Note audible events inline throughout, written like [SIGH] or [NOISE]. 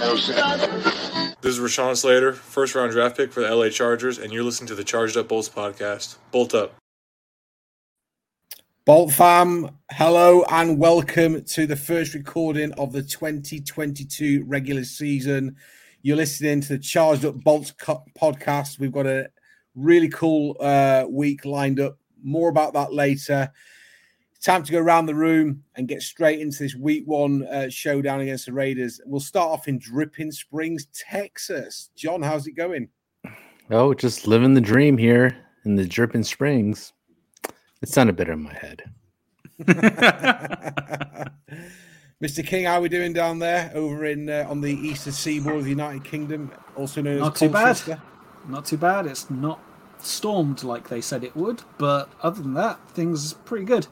This is Rashawn Slater, first round draft pick for the LA Chargers, and you're listening to the Charged Up Bolts podcast. Bolt up. Bolt fam, hello and welcome to the first recording of the 2022 regular season. You're listening to the Charged Up Bolts podcast. We've got a really cool uh, week lined up. More about that later. Time to go around the room and get straight into this week one uh, showdown against the Raiders. We'll start off in Dripping Springs, Texas. John, how's it going? Oh, just living the dream here in the Dripping Springs. It sounded better in my head. [LAUGHS] Mr. King, how are we doing down there over in uh, on the eastern seaboard of the United Kingdom, also known Not as too bad. Colchester? Not too bad. It's not stormed like they said it would, but other than that, things are pretty good.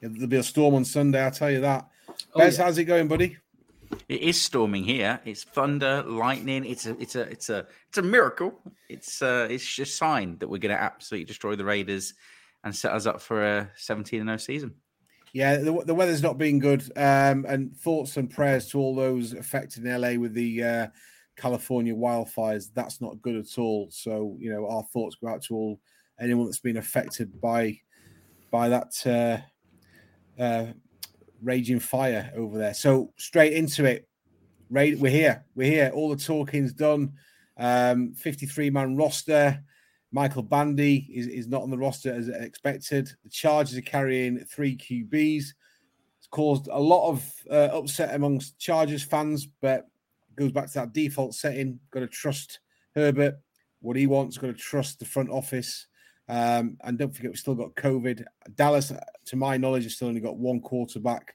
There'll be a storm on Sunday, I'll tell you that. Oh, Bez, yeah. how's it going, buddy? It is storming here. It's thunder, lightning. It's a, it's a, it's a, it's a miracle. It's, uh, it's just a sign that we're going to absolutely destroy the Raiders and set us up for a 17 and 0 season. Yeah, the, the weather's not been good. Um, and thoughts and prayers to all those affected in LA with the uh, California wildfires. That's not good at all. So, you know, our thoughts go out to all anyone that's been affected by by that uh, uh, raging fire over there. So, straight into it. Raid, we're here. We're here. All the talking's done. Um, 53 man roster. Michael Bandy is, is not on the roster as expected. The Chargers are carrying three QBs. It's caused a lot of uh, upset amongst Chargers fans, but goes back to that default setting. Got to trust Herbert, what he wants. Got to trust the front office. Um, and don't forget, we've still got COVID. Dallas, to my knowledge, has still only got one quarterback.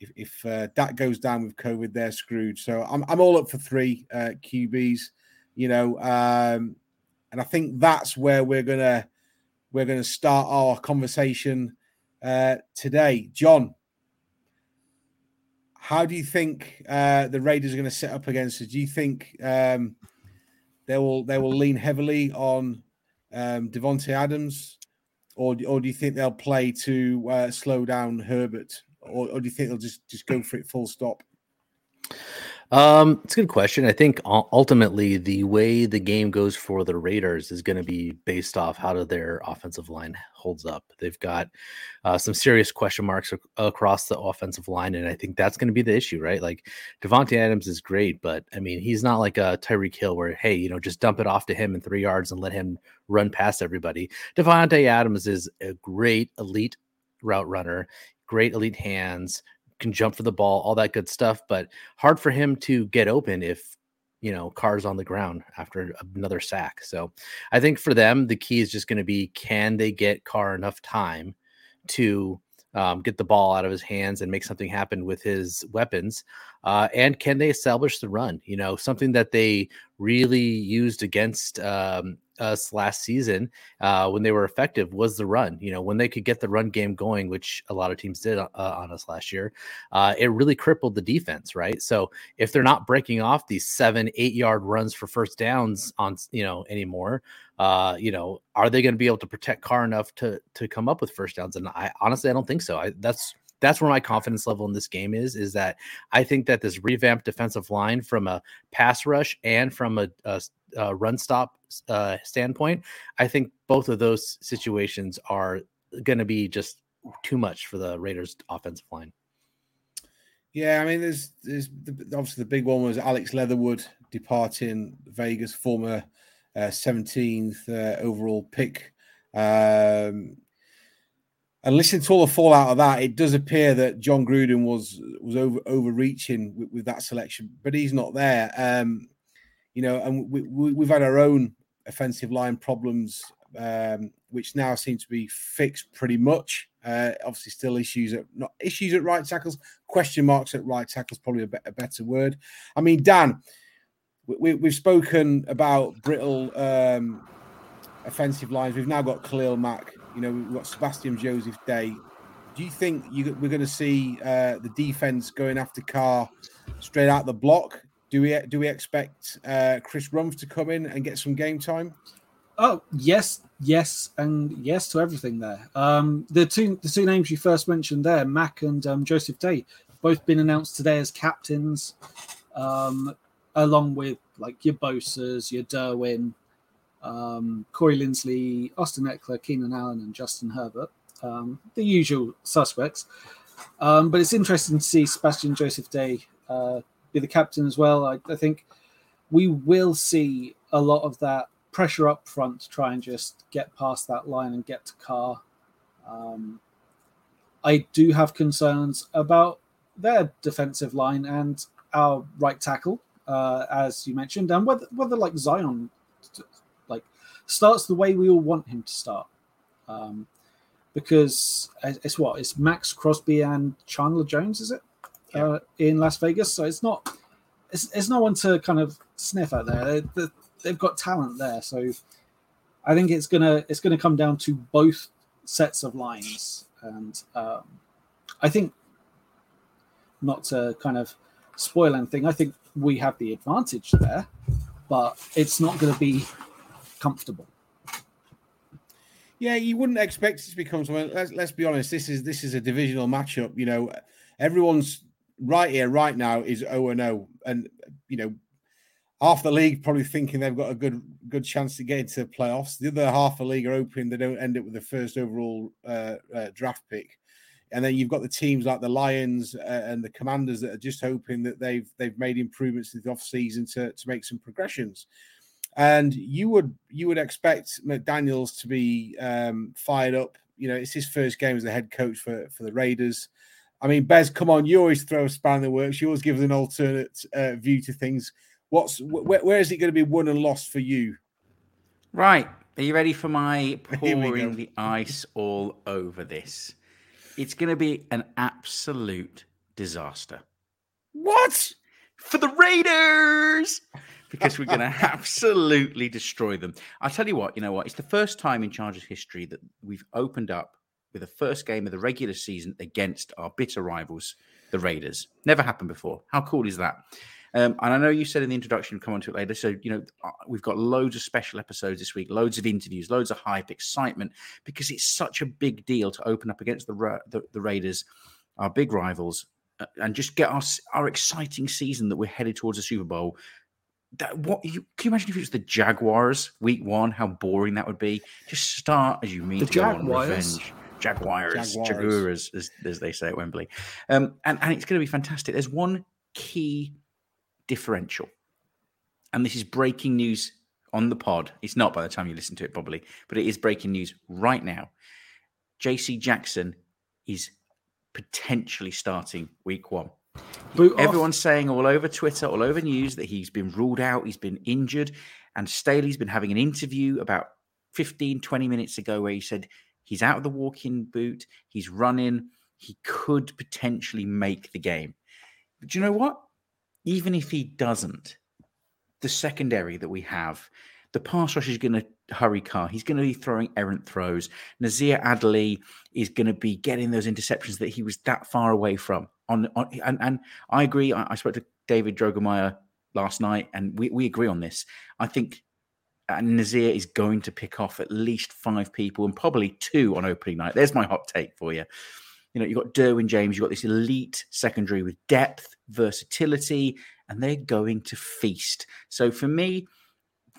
If, if uh, that goes down with COVID, they're screwed. So I'm, I'm all up for three uh, QBs. You know, um, and I think that's where we're gonna we're gonna start our conversation uh, today. John, how do you think uh, the Raiders are going to set up against us? Do you think um, they will they will lean heavily on um, Davante Adams, or or do you think they'll play to uh, slow down Herbert, or, or do you think they'll just just go for it full stop? Um, it's a good question. I think ultimately the way the game goes for the Raiders is going to be based off how do their offensive line holds up. They've got uh, some serious question marks across the offensive line, and I think that's going to be the issue, right? Like Davante Adams is great, but I mean he's not like a Tyreek Hill where hey, you know, just dump it off to him in three yards and let him run past everybody. Davante Adams is a great elite route runner, great elite hands, can jump for the ball, all that good stuff, but hard for him to get open if you know Carr's on the ground after another sack. So I think for them the key is just going to be can they get Carr enough time to um, get the ball out of his hands and make something happen with his weapons, uh, and can they establish the run? You know something that they really used against um, us last season uh, when they were effective was the run. You know, when they could get the run game going, which a lot of teams did uh, on us last year, uh, it really crippled the defense, right? So if they're not breaking off these seven, eight yard runs for first downs on, you know, anymore, uh, you know, are they going to be able to protect Carr enough to to come up with first downs? And I honestly, I don't think so. I that's that's where my confidence level in this game is is that i think that this revamped defensive line from a pass rush and from a, a, a run stop uh, standpoint i think both of those situations are going to be just too much for the raiders offensive line Yeah, I mean, there's there's the, obviously the big one was Alex Leatherwood departing Vegas, former uh, 17th uh, overall pick. Um, and listening to all the fallout of that, it does appear that Jon Gruden was was over overreaching with, with that selection, but he's not there. Um, you know, and we, we, we've had our own offensive line problems, um, which now seem to be fixed pretty much. Uh, obviously, still issues at not issues at right tackles, question marks at right tackles, probably a, be- a better word. I mean, Dan, we, we, have spoken about brittle um, offensive lines. We've now got Khalil Mack. You know, we've got Sebastian Joseph Day. Do you think you, we're going to see uh, the defense going after Carr straight out the block? Do we do we expect uh, Chris Rumph to come in and get some game time? Oh yes, yes, and yes to everything there. Um, the two the two names you first mentioned there, Mack and um, Joseph Day, both been announced today as captains. Um, along with like your Bosas, your Derwin, um, Corey Linsley, Austin Ekeler, Keenan Allen, and Justin Herbert, um, the usual suspects. Um, but it's interesting to see Sebastian Joseph Day uh, be the captain as well. I, I, think we will see a lot of that pressure up front to try and just get past that line and get to Carr. Um, I do have concerns about their defensive line and our right tackle, uh, as you mentioned, and whether whether like Zion starts the way we all want him to start. Um, because it's what it's Maxx Crosby and Chandler Jones, is it? Yeah. Uh, in Las Vegas, so it's not it's, it's no one to kind of sniff at there. They, they've got talent there, so I think it's gonna it's gonna come down to both sets of lines, and um, I think not to kind of spoil anything. I think we have the advantage there, but it's not going to be comfortable. Yeah, you wouldn't expect it to become something. Let's, let's be honest. This is this is a divisional matchup. You know, everyone's right here, right now is O and O, and you know, half the league probably thinking they've got a good good chance to get into the playoffs. The other half of the league are hoping they don't end up with the first overall uh, uh, draft pick. And then you've got the teams like the Lions uh, and the Commanders that are just hoping that they've they've made improvements in the off season to to make some progressions. And you would you would expect McDaniels to be um, fired up. You know, it's his first game as the head coach for for the Raiders. I mean, Bez, come on, you always throw a span in the works. You always give us an alternate uh, view to things. What's wh- where is it going to be won and lost for you? Right. Are you ready for my [LAUGHS] pouring the ice all over this? It's going to be an absolute disaster. What? For the Raiders! Because we're going [LAUGHS] to absolutely destroy them. I'll tell you what, you know what? It's the first time in Chargers history that we've opened up with the first game of the regular season against our bitter rivals, the Raiders. Never happened before. How cool is that? Um, and I know you said in the introduction, come on to it later. So, you know, uh, we've got loads of special episodes this week, loads of interviews, loads of hype, excitement, because it's such a big deal to open up against the, the, the Raiders, our big rivals, uh, and just get our, our exciting season that we're headed towards the Super Bowl. That what you can you imagine if it was the Jaguars week one, how boring that would be. Just start as you mean the to Jaguars. go on revenge. Jaguars, Jaguars. Jaguars as, as, they say at Wembley. Um, and, and it's going to be fantastic. There's one key differential. And this is breaking news on the pod. It's not by the time you listen to it, probably, but it is breaking news right now. JC Jackson is potentially starting week one. Boot Everyone's off. saying all over Twitter, all over news that he's been ruled out, he's been injured. And Staley's been having an interview about 15, 20 minutes ago where he said he's out of the walking boot, he's running, he could potentially make the game. But you know what? even if he doesn't, the secondary that we have, the pass rush is going to hurry Carr. He's going to be throwing errant throws. Nasir Adderley is going to be getting those interceptions that he was that far away from. On, on and, and I agree. I, I spoke to David Drogemeyer last night, and we, we agree on this. I think uh, Nasir is going to pick off at least five people and probably two on opening night. There's my hot take for you. You know, you've got Derwin James, you've got this elite secondary with depth, versatility, and they're going to feast. So for me,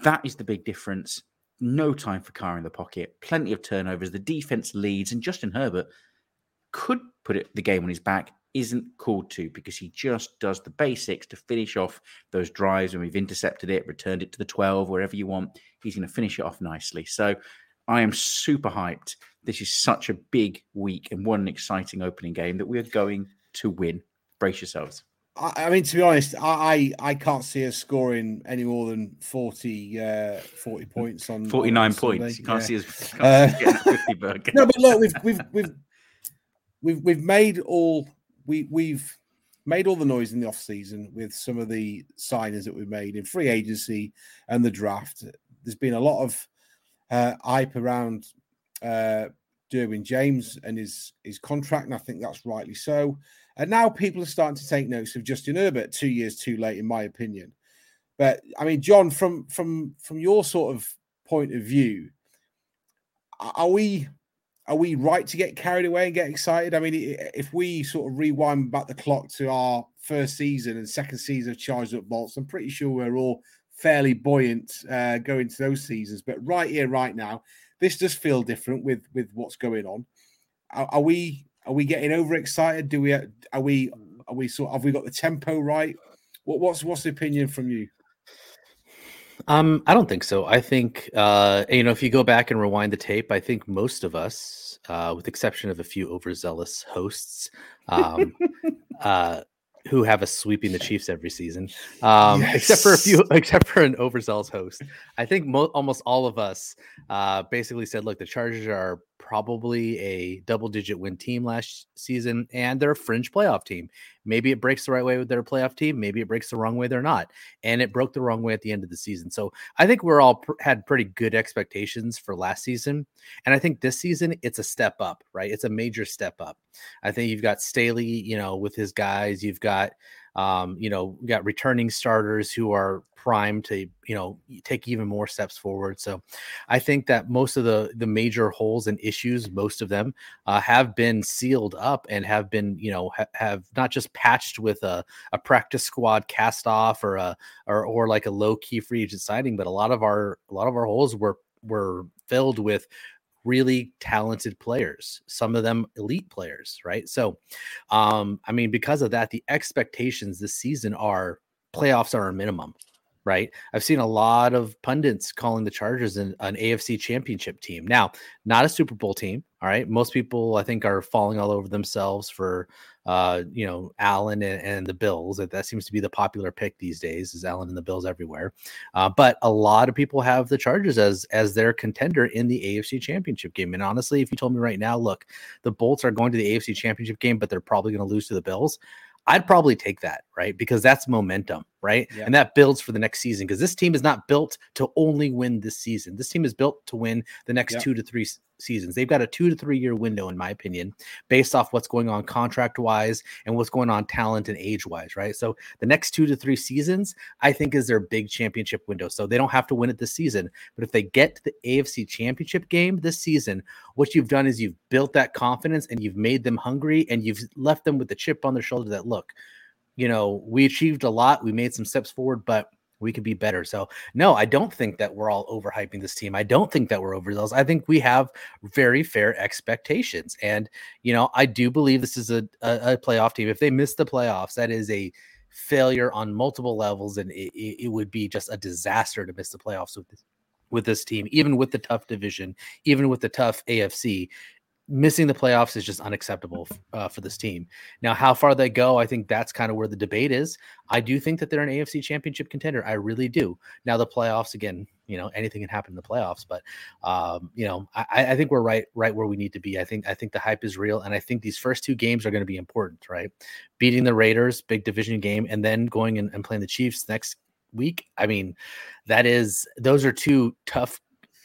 that is the big difference. No time for Carr in the pocket, plenty of turnovers. The defense leads, and Justin Herbert could put it the game on his back. Isn't called to because he just does the basics to finish off those drives when we've intercepted it, returned it to the 12, wherever you want. He's going to finish it off nicely. So I am super hyped. This is such a big week and one exciting opening game that we are going to win. Brace yourselves. I, mean, to be honest, I, I, I can't see us scoring any more than 40, uh, 40 points on 49 on points. You can't yeah. see us uh, 50 burger. [LAUGHS] No, but look, we've we've we've we've we've made all we we've made all the noise in the off season with some of the signings that we've made in free agency and the draft. There's been a lot of uh, hype around uh, Derwin James and his his contract, and I think that's rightly so. And now people are starting to take notes of Justin Herbert two years too late, in my opinion. But I mean, John, from from from your sort of point of view, are we are we right to get carried away and get excited? I mean, if we sort of rewind back the clock to our first season and second season of Charged Up Bolts, I'm pretty sure we're all fairly buoyant uh, going to those seasons. But right here, right now, this does feel different with with what's going on. Are, are we are we getting overexcited? Do we are we are we sort of, have we got the tempo right? What, what's what's the opinion from you? Um, I don't think so. I think uh, you know, if you go back and rewind the tape, I think most of us, uh, with exception of a few overzealous hosts, um, [LAUGHS] uh, who have us sweeping the Chiefs every season, um, yes. except for a few, [LAUGHS] except for an overzealous host. I think mo- almost all of us uh, basically said, "Look, the Chargers are probably a double-digit win team last season, and they're a fringe playoff team. Maybe it breaks the right way with their playoff team. Maybe it breaks the wrong way. They're not, and it broke the wrong way at the end of the season. So I think we're all pr- had pretty good expectations for last season, and I think this season it's a step up. Right, it's a major step up. I think you've got Staley, you know, with his guys. You've got um, you know, we got returning starters who are primed to, you know, take even more steps forward. So I think that most of the the major holes and issues, most of them, uh, have been sealed up and have been, you know, ha- have not just patched with a, a practice squad cast off or a or or like a low key free agent signing, but a lot of our a lot of our holes were were filled with really talented players, some of them elite players, right? So, um, I mean, because of that, the expectations this season are playoffs are a minimum, right? I've seen a lot of pundits calling the Chargers an, an AFC championship team. Now, not a Super Bowl team, all right. Most people, I think, are falling all over themselves for, uh, you know, Allen and, and, the Bills. That, that seems to be the popular pick these days. Is Allen and the Bills everywhere? Uh, but a lot of people have the Chargers as as their contender in the AFC Championship game. And honestly, if you told me right now, look, the Bolts are going to the AFC Championship game, but they're probably going to lose to the Bills. I'd probably take that, right? Because that's momentum, right? Yeah. And that builds for the next season because this team is not built to only win this season. This team is built to win the next yeah. two to three seasons. They've got a two to three year window, in my opinion, based off what's going on contract wise and what's going on talent and age wise, right? So the next two to three seasons, I think, is their big championship window. So they don't have to win it this season. But if they get to the AFC championship game this season, what you've done is you've built that confidence and you've made them hungry and you've left them with the chip on their shoulder that look, you know, we achieved a lot, we made some steps forward, but we could be better. So no, I don't think that we're all overhyping this team. I don't think that we're overzealous. I think we have very fair expectations, and you know, I do believe this is a, a, a playoff team. If they miss the playoffs, that is a failure on multiple levels, and it, it, would be just a disaster to miss the playoffs with this with this team, even with the tough division, even with the tough AFC missing the playoffs is just unacceptable uh, for this team. Now, how far they go, I think that's kind of where the debate is. I do think that they're an AFC championship contender. I really do. Now, the playoffs, again, you know, anything can happen in the playoffs, but um, you know, I, I, think we're right, right where we need to be. I think, I think the hype is real, and I think these first two games are going to be important, right? Beating the Raiders, big division game, and then going and, and playing the Chiefs next week. I mean, that is those are two tough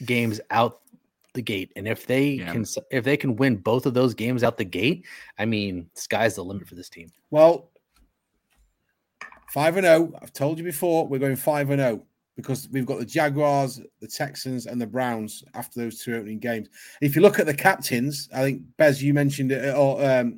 games out the gate. And if they yeah. can if they can win both of those games out the gate, I mean, sky's the limit for this team. Well, 5 and 0, I've told you before, we're going 5 and 0 because we've got the Jaguars, the Texans, and the Browns after those two opening games. If you look at the captains, I think Bez, you mentioned it, or um,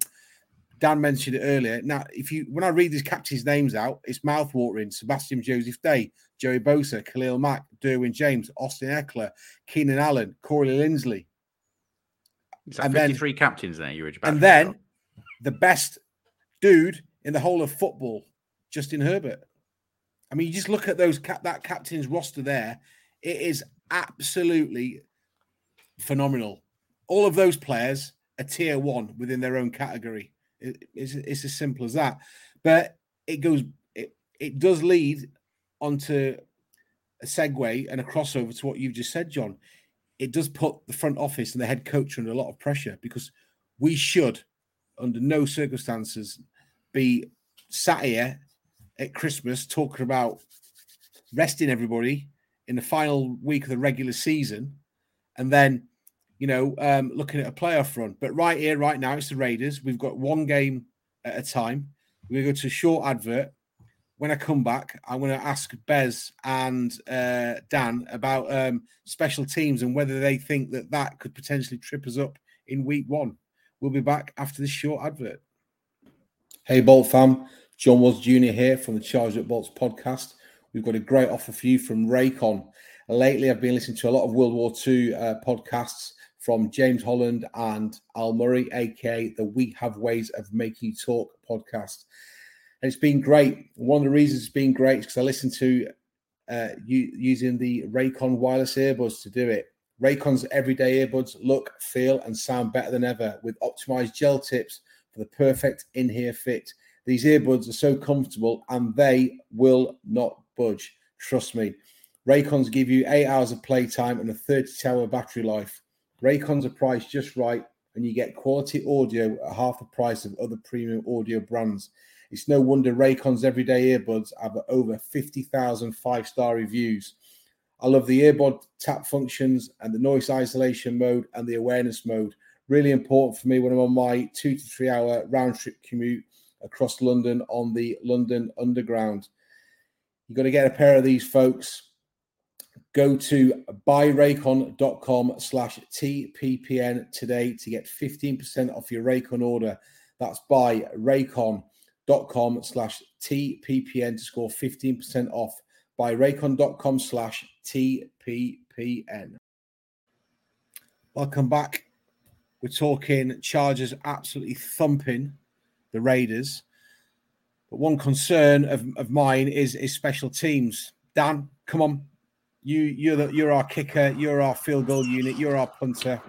Dan mentioned it earlier. Now, if you when I read these captains' names out, it's mouthwatering. Sebastian Joseph Day, Joey Bosa, Khalil Mack, Derwin James, Austin Ekeler, Keenan Allen, Corey Linsley. Is that and 53 then, captains there, you And then the best dude in the whole of football, Justin Herbert. I mean, you just look at those cap- that captain's roster there. It is absolutely phenomenal. All of those players are tier one within their own category. It, it's, it's as simple as that. But it goes, it, it does lead onto a segue and a crossover to what you've just said, John. It does put the front office and the head coach under a lot of pressure because we should, under no circumstances, be sat here at Christmas talking about resting everybody in the final week of the regular season and then you know um, looking at a playoff run but right here right now it's the raiders we've got one game at a time we're going to go to a short advert when I come back, I'm going to ask Bez and uh, Dan about um, special teams and whether they think that that could potentially trip us up in week one. We'll be back after this short advert. Hey, Bolt fam. John Woz Jr. here from the Charged Up Bolts podcast. We've got a great offer for you from Raycon. Lately, I've been listening to a lot of World War II uh, podcasts from James Holland and Al Murray, aka the We Have Ways of Making Talk podcast. And it's been great. One of the reasons it's been great is because I listen to uh, using the Raycon wireless earbuds to do it. Raycon's everyday earbuds look, feel, and sound better than ever with optimized gel tips for the perfect in ear fit. These earbuds are so comfortable and they will not budge. Trust me. Raycons give you eight hours of playtime and a 30 hour battery life. Raycons are priced just right, and you get quality audio at half the price of other premium audio brands. It's no wonder Raycon's everyday earbuds have over 50,000 five star reviews. I love the earbud tap functions and the noise isolation mode and the awareness mode. Really important for me when I'm on my two to three hour round trip commute across London on the London Underground. You've got to get a pair of these, folks go to buyraycon.com slash TPPN today to get 15% off your Raycon order. That's buyraycon.com slash TPPN to score 15% off. Buyraycon.com slash TPPN. Welcome back. We're talking Chargers absolutely thumping the Raiders. But one concern of, of mine is, is special teams. Dan, come on, you you're the, you're our kicker, you're our field goal unit, you're our punter.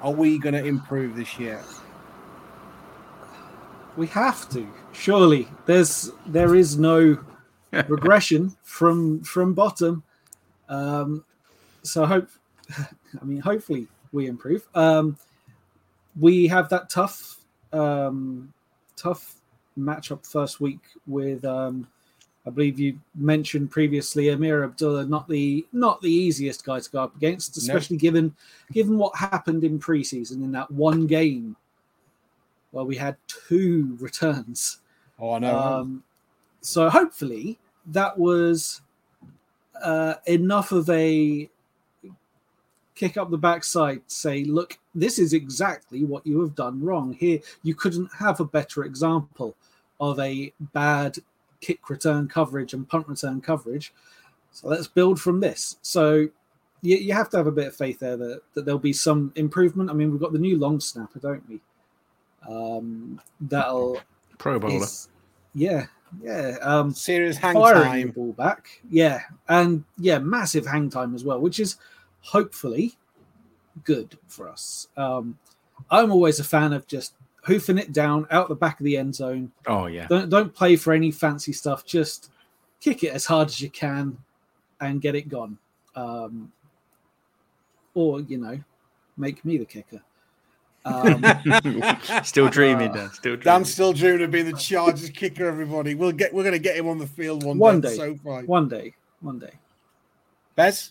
Are we going to improve this year? We have to. Surely, there's there is no [LAUGHS] regression from from bottom. Um, so hope, [LAUGHS] I mean, hopefully we improve. Um, we have that tough, um, tough matchup first week with um, I believe you mentioned previously Ameer Abdullah, not the not the easiest guy to go up against, especially given given what happened in preseason in that one game where we had two returns. Oh, I know. Um, so hopefully that was uh, enough of a kick up the backside, say, look, this is exactly what you have done wrong. Here, you couldn't have a better example of a bad kick return coverage and punt return coverage. So let's build from this. So you, you have to have a bit of faith there that, that there'll be some improvement. I mean, we've got the new long snapper, don't we? Um, that'll pro bowler. Is, yeah, yeah. Um, Serious hang time. ball back. Yeah, and yeah, massive hang time as well, which is hopefully good for us. Um, I'm always a fan of just hoofing it down out the back of the end zone. Oh yeah. Don't don't play for any fancy stuff. Just kick it as hard as you can and get it gone. Um, or you know, make me the kicker. Um, [LAUGHS] still dreaming, uh, Dan. [LAUGHS] Still dreaming. Dan's still dreaming of being the Chargers kicker. Everybody, we'll get. We're going to get him on the field one, one day. day. So far. One day. One day. Bez,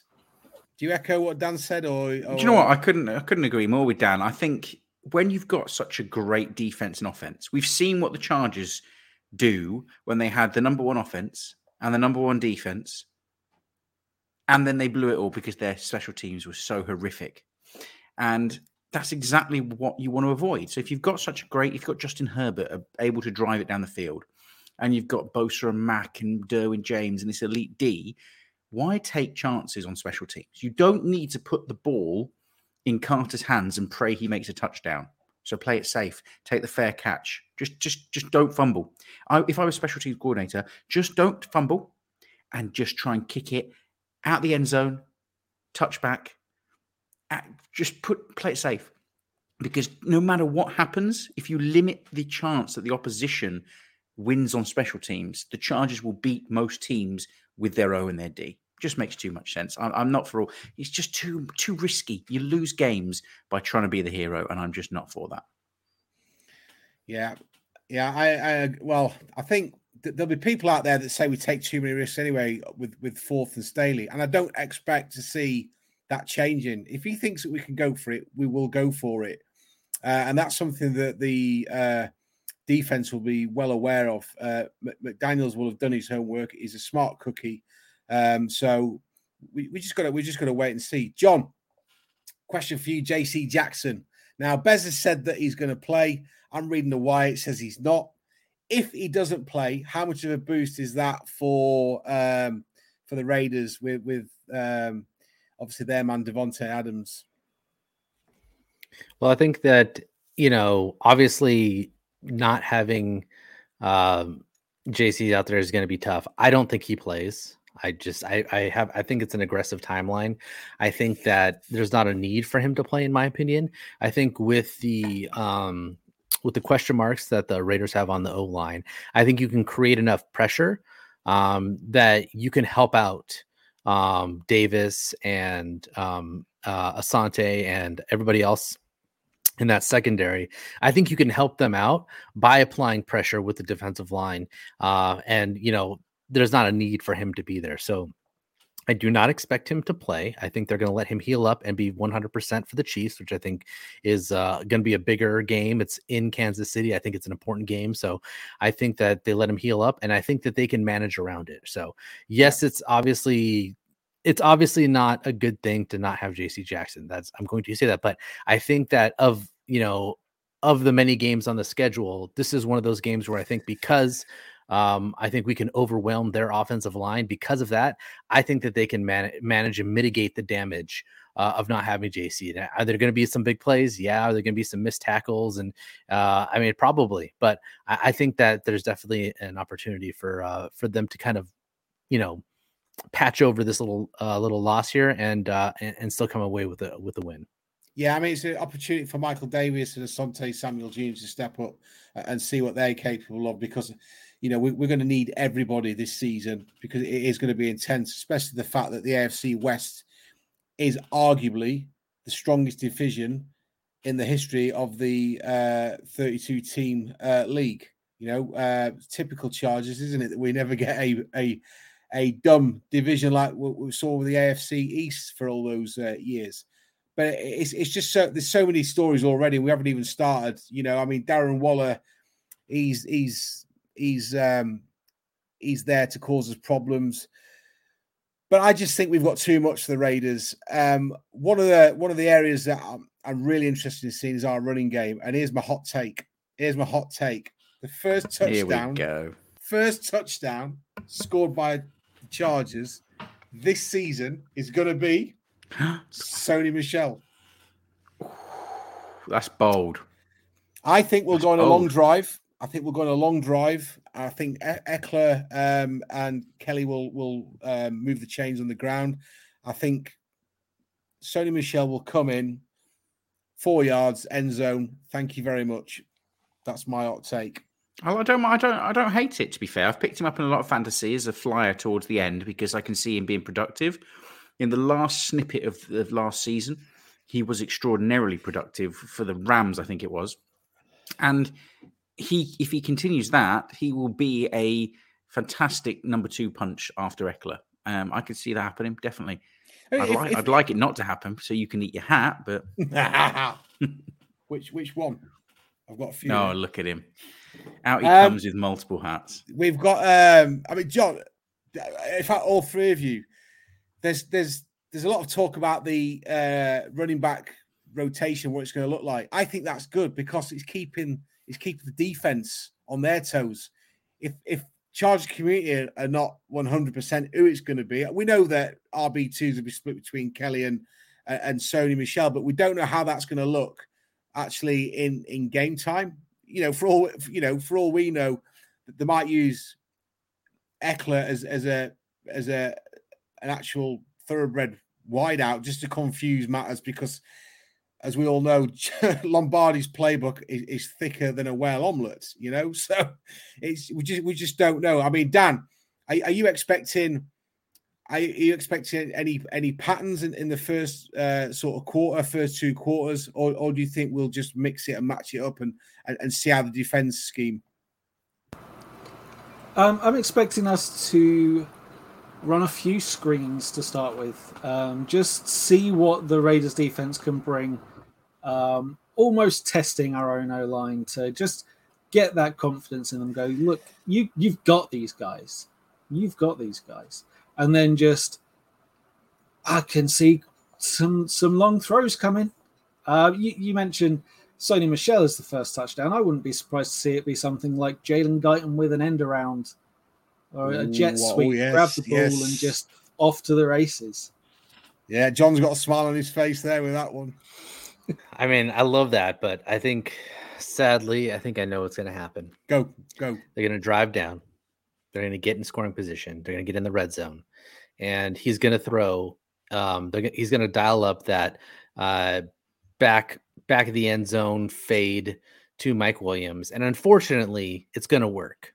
do you echo what Dan said, or, or, do you know what? I couldn't. I couldn't agree more with Dan. I think when you've got such a great defense and offense, we've seen what the Chargers do when they had the number one offense and the number one defense, and then they blew it all because their special teams were so horrific. And that's exactly what you want to avoid. So if you've got such a great, if you've got Justin Herbert uh, able to drive it down the field, and you've got Bosa and Mack and Derwin James and this elite D, why take chances on special teams? You don't need to put the ball in Carter's hands and pray he makes a touchdown. So play it safe. Take the fair catch. Just, just, just don't fumble. I, if I was special teams coordinator, just don't fumble, and just try and kick it out the end zone, touchback. Just put play it safe, because no matter what happens, if you limit the chance that the opposition wins on special teams, the Chargers will beat most teams with their O and their D just makes too much sense. I'm, I'm, not for all. It's just too too risky. You lose games by trying to be the hero, and I'm just not for that. Yeah, yeah. I, I well, I think th- there'll be people out there that say we take too many risks anyway with with fourth and Staley, and I don't expect to see that changing. If he thinks that we can go for it, we will go for it, uh, and that's something that the. Uh, defense will be well aware of. Uh, McDaniels will have done his homework. He's a smart cookie. Um, so we, we just got to we just got to wait and see. John, question for you, JC Jackson. Now, Bez has said that he's going to play. I'm reading the why It says he's not. If he doesn't play, how much of a boost is that for um, for the Raiders with with um, obviously their man Davante Adams? Well, I think that you know, obviously, not having um, JC out there is going to be tough. I don't think he plays. I just I I have I think it's an aggressive timeline. I think that there's not a need for him to play in my opinion. I think with the um with the question marks that the Raiders have on the O line, I think you can create enough pressure um that you can help out um Davis and um uh Asante and everybody else in that secondary, I think you can help them out by applying pressure with the defensive line. Uh, and you know, there's not a need for him to be there. So I do not expect him to play. I think they're going to let him heal up and be 100% for the Chiefs, which I think is uh, going to be a bigger game. It's in Kansas City. I think it's an important game. So I think that they let him heal up and I think that they can manage around it. So, yes, it's obviously it's obviously not a good thing to not have JC Jackson. That's I'm going to say that, but I think that of, you know, of the many games on the schedule, this is one of those games where I think because um, I think we can overwhelm their offensive line because of that. I think that they can man- manage and mitigate the damage uh, of not having JC. Are there going to be some big plays? Yeah. Are there going to be some missed tackles? And uh, I mean, probably, but I-, I, think that there's definitely an opportunity for uh, for them to kind of, you know, patch over this little uh, little loss here and, uh, and and still come away with a with a win. Yeah, I mean it's an opportunity for Michael Davis and Asante Samuel Jr. to step up and see what they're capable of because you know, we, are going to need everybody this season because it is going to be intense, especially the fact that the AFC West is arguably the strongest division in the history of the uh, 32 team uh, league. You know, uh, typical charges, isn't it? That we never get a a, a dumb division like what we saw with the AFC East for all those uh, years. But it's it's just so there's so many stories already. We haven't even started. You know, I mean, Darren Waller, he's he's he's um, he's there to cause us problems. But I just think we've got too much for the Raiders. Um, one of the one of the areas that I'm, I'm really interested in seeing is our running game. And here's my hot take. Here's my hot take. The first touchdown, go. first touchdown scored by the Chargers this season is going to be Sony Michel. That's bold. I think we'll That's go on a long drive. I think we'll go on a long drive. I think Ekeler um, and Kelly will will um, move the chains on the ground. I think Sony Michel will come in four yards end zone. Thank you very much. That's my hot take. I don't, I don't, I don't hate it. To be fair, I've picked him up in a lot of fantasy as a flyer towards the end because I can see him being productive. In the last snippet of, of last season, he was extraordinarily productive for the Rams. I think it was, and he if he continues that, he will be a fantastic number two punch after Ekeler. Um, I could see that happening definitely. I'd, if, like, if, I'd like it not to happen, so you can eat your hat. But [LAUGHS] which which one? I've got a few. Oh, look at him! Out he um, comes with multiple hats. We've got. um I mean, John. In fact, all three of you. There's there's there's a lot of talk about the uh running back rotation, what it's going to look like. I think that's good because it's keeping is keep the defense on their toes. If if Charge community are not 100% who it's going to be, we know that RB2s will be split between Kelly and and Sony Michel, but we don't know how that's going to look actually in in game time. You know, for all you know, for all we know, they might use Ekeler as as a as a an actual thoroughbred wideout just to confuse matters because as we all know, [LAUGHS] Lombardi's playbook is, is, thicker than a whale omelette. You know, [LAUGHS] so it's we just we just don't know. I mean, Dan, are, are you expecting? Are you expecting any any patterns in, in the first uh, sort of quarter, first two quarters, or, or do you think we'll just mix it and match it up and and, and see how the defense scheme? Um, I'm expecting us to run a few screens to start with. Um, just see what the Raiders defense can bring um, almost testing our own O line to just get that confidence in them. Go, look, you you've got these guys, you've got these guys, and then just I can see some some long throws coming. Uh, you, you mentioned Sony Michel is the first touchdown. I wouldn't be surprised to see it be something like Jalen Guyton with an end around or a jet Ooh, oh, sweep, yes, grab the ball yes. and just off to the races. Yeah, John's got a smile on his face there with that one. I mean, I love that, but I think sadly, I think I know what's going to happen. Go, go. They're going to drive down. They're going to get in scoring position. They're going to get in the red zone, and he's going to throw. Um, they're, he's going to dial up that uh, back back of the end zone fade to Mike Williams, and unfortunately, it's going to work.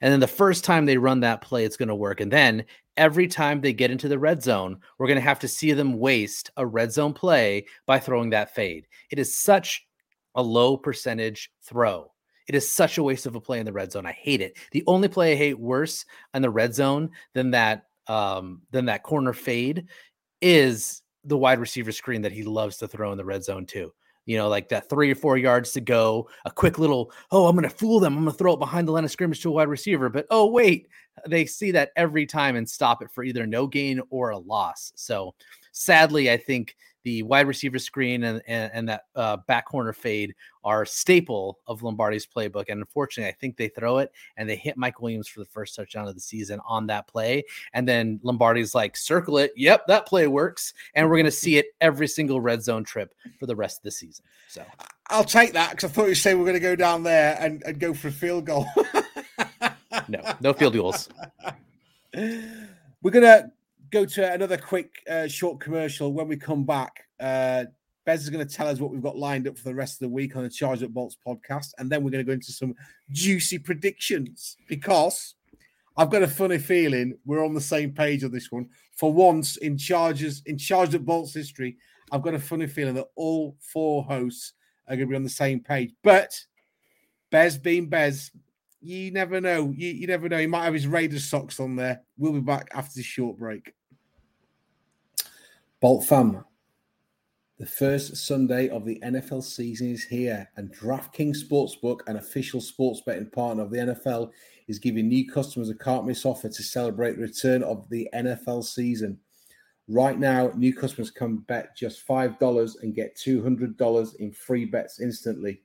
And then the first time they run that play, it's going to work. And then every time they get into the red zone, we're going to have to see them waste a red zone play by throwing that fade. It is such a low percentage throw. It is such a waste of a play in the red zone. I hate it. The only play I hate worse in the red zone than that um, than that corner fade is the wide receiver screen that he loves to throw in the red zone too. You know, like that three or four yards to go, a quick little, oh, I'm going to fool them. I'm going to throw it behind the line of scrimmage to a wide receiver. But oh, wait, they see that every time and stop it for either no gain or a loss. So sadly, I think the wide receiver screen and, and, and that uh, back corner fade are staple of Lombardi's playbook. And unfortunately, I think they throw it and they hit Mike Williams for the first touchdown of the season on that play. And then Lombardi's like, circle it. Yep, that play works. And we're going to see it every single red zone trip for the rest of the season. So I'll take that because I thought you say we're going to go down there and, and go for a field goal. no, no field goals. [LAUGHS] We're going to go to another quick uh, short commercial. When we come back, uh, Bez is going to tell us what we've got lined up for the rest of the week on the Charged Up Bolts podcast. And then we're going to go into some juicy predictions because I've got a funny feeling we're on the same page on this one. For once in Chargers, in Charged Up Bolts history, I've got a funny feeling that all four hosts are going to be on the same page. But Bez being Bez, you never know. You, you never know. He might have his Raiders socks on there. We'll be back after this short break. Bolt fam, the first Sunday of the NFL season is here, and DraftKings Sportsbook, an official sports betting partner of the NFL, is giving new customers a can't miss offer to celebrate the return of the NFL season. Right now, new customers can bet just $5 and get $200 in free bets instantly.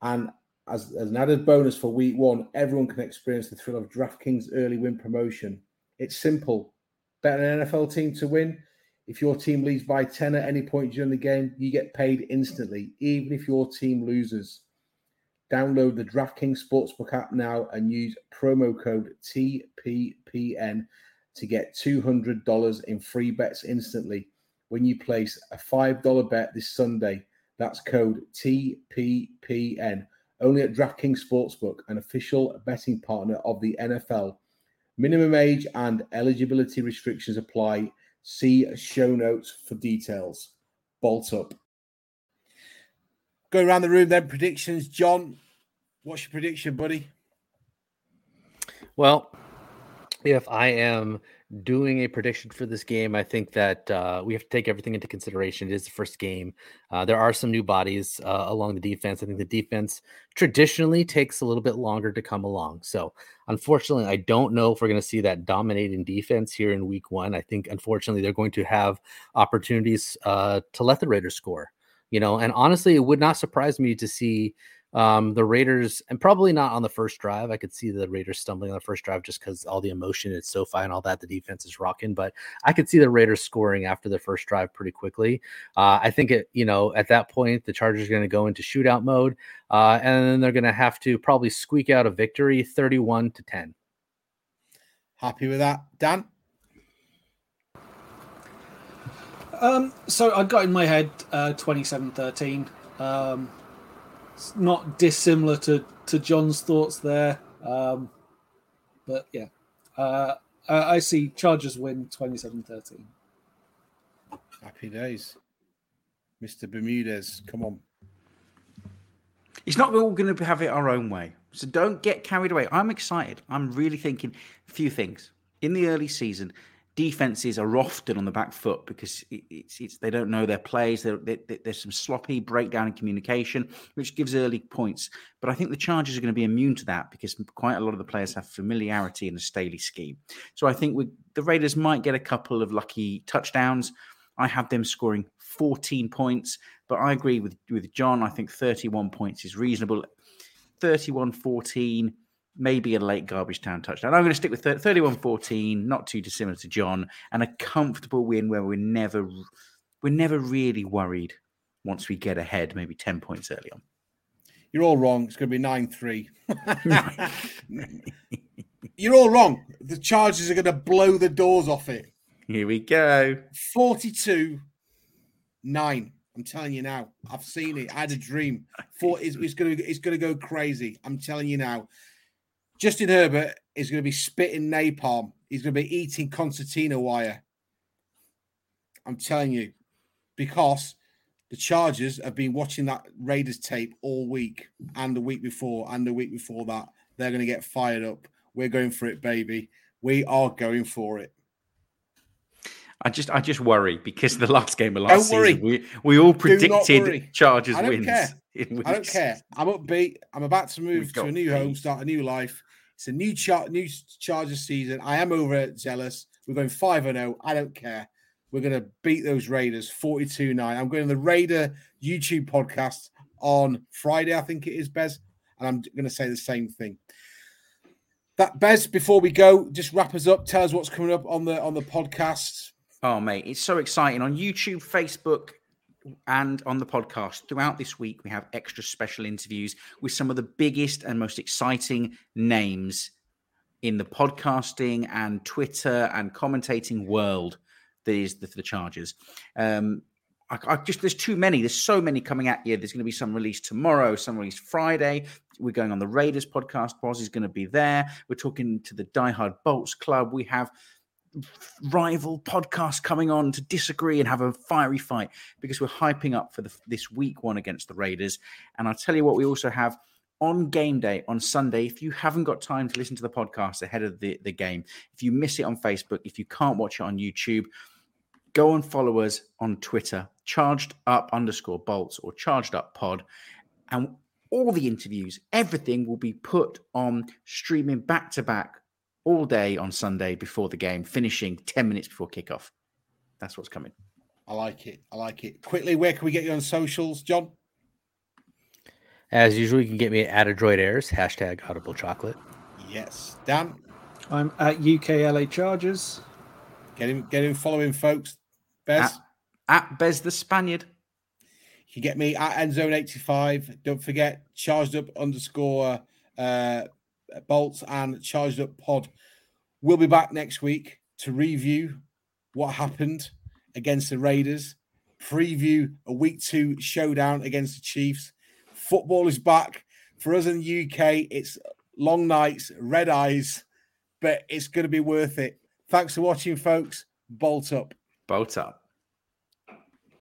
And as, as an added bonus for week one, everyone can experience the thrill of DraftKings early win promotion. It's simple. Bet an NFL team to win. If your team leads by 10 at any point during the game, you get paid instantly, even if your team loses. Download the DraftKings Sportsbook app now and use promo code TPPN to get $200 in free bets instantly when you place a $5 bet this Sunday. That's code TPPN. Only at DraftKings Sportsbook, an official betting partner of the NFL. Minimum age and eligibility restrictions apply. See show notes for details. Bolt up. Going around the room then, predictions. John, what's your prediction, buddy? Well, if I am doing a prediction for this game, I think that uh, we have to take everything into consideration. It is the first game. Uh, there are some new bodies uh, along the defense. I think the defense traditionally takes a little bit longer to come along. So, unfortunately, I don't know if we're going to see that dominating defense here in week one. I think, unfortunately, they're going to have opportunities uh, to let the Raiders score. You know, and honestly, it would not surprise me to see um, the Raiders, and probably not on the first drive. I could see the Raiders stumbling on the first drive just because all the emotion, it's SoFi and all that. The defense is rocking, but I could see the Raiders scoring after the first drive pretty quickly. Uh, I think it, you know, at that point, the Chargers are going to go into shootout mode, uh, and then they're going to have to probably squeak out a victory, thirty-one to ten. Happy with that, Dan? Um, so I got in my head uh, 27-13. Um, it's not dissimilar to, to John's thoughts there. Um, but yeah, uh, I, I see Chargers win 27-13. Happy days. Mr. Bermudez, come on. It's not all going to have it our own way. So don't get carried away. I'm excited. I'm really thinking a few things. In the early season, defenses are often on the back foot because it's, it's they don't know their plays. There, there's some sloppy breakdown in communication, which gives early points. But I think the Chargers are going to be immune to that because quite a lot of the players have familiarity in a Staley scheme. So I think we, the Raiders might get a couple of lucky touchdowns. I have them scoring 14 points, but I agree with, with John. I think 31 points is reasonable. 31 14, maybe a late garbage time touchdown. I'm going to stick with 31 14, not too dissimilar to John, and a comfortable win where we're never we're never really worried once we get ahead, maybe 10 points early on. You're all wrong. It's going to be 9 3. [LAUGHS] You're all wrong. The Chargers are going to blow the doors off it. Here we go. 42 9. I'm telling you now. I've seen it. I had a dream. For it's, it's going to it's going to go crazy. I'm telling you now. Justin Herbert is going to be spitting napalm. He's going to be eating concertina wire. I'm telling you, because the Chargers have been watching that Raiders tape all week and the week before and the week before that. They're going to get fired up. We're going for it, baby. We are going for it. I just I just worry because the last game of last season we, we all predicted Chargers I wins. Care. I don't care. I'm upbeat. I'm about to move to a new home, start a new life. It's a new chart, new Chargers season. I am over it, jealous. We're going five and zero. I don't care. We're going to beat those Raiders 42 9. I'm going to the Raider YouTube podcast on Friday, I think it is, Bez. And I'm going to say the same thing. That Bez, before we go, just wrap us up. Tell us what's coming up on the on the podcast. Oh, mate, it's so exciting on YouTube, Facebook, and on the podcast throughout this week. We have extra special interviews with some of the biggest and most exciting names in the podcasting and Twitter and commentating world that is the, the Chargers. Um, I, I, just there's too many. There's so many coming at you. There's going to be some released tomorrow, some released Friday. We're going on the Raiders podcast. Boz is going to be there. We're talking to the Die Hard Bolts Club. We have rival podcast coming on to disagree and have a fiery fight because we're hyping up for the, this week one against the Raiders. And I'll tell you what, we also have on game day on Sunday. If you haven't got time to listen to the podcast ahead of the, the game, if you miss it on Facebook, if you can't watch it on YouTube, go and follow us on Twitter, charged up underscore bolts or charged up pod. And all the interviews, everything will be put on streaming back to back all day on Sunday before the game, finishing 10 minutes before kickoff. That's what's coming. I like it. I like it. Quickly, where can we get you on socials, John? As usual, you can get me at Adroid Airs, hashtag Audible Chocolate. Yes. Dan? I'm at UKLA Chargers. Get him, get him following, folks. Bez? At, at Bez the Spaniard. You can get me at Endzone85. Don't forget, charged up underscore uh, bolts and charged up pod. We'll be back next week to review what happened against the Raiders, preview a week two showdown against the Chiefs. Football is back for us in the UK. It's long nights, red eyes, but it's going to be worth it. Thanks for watching, folks. Bolt up. Bolt up.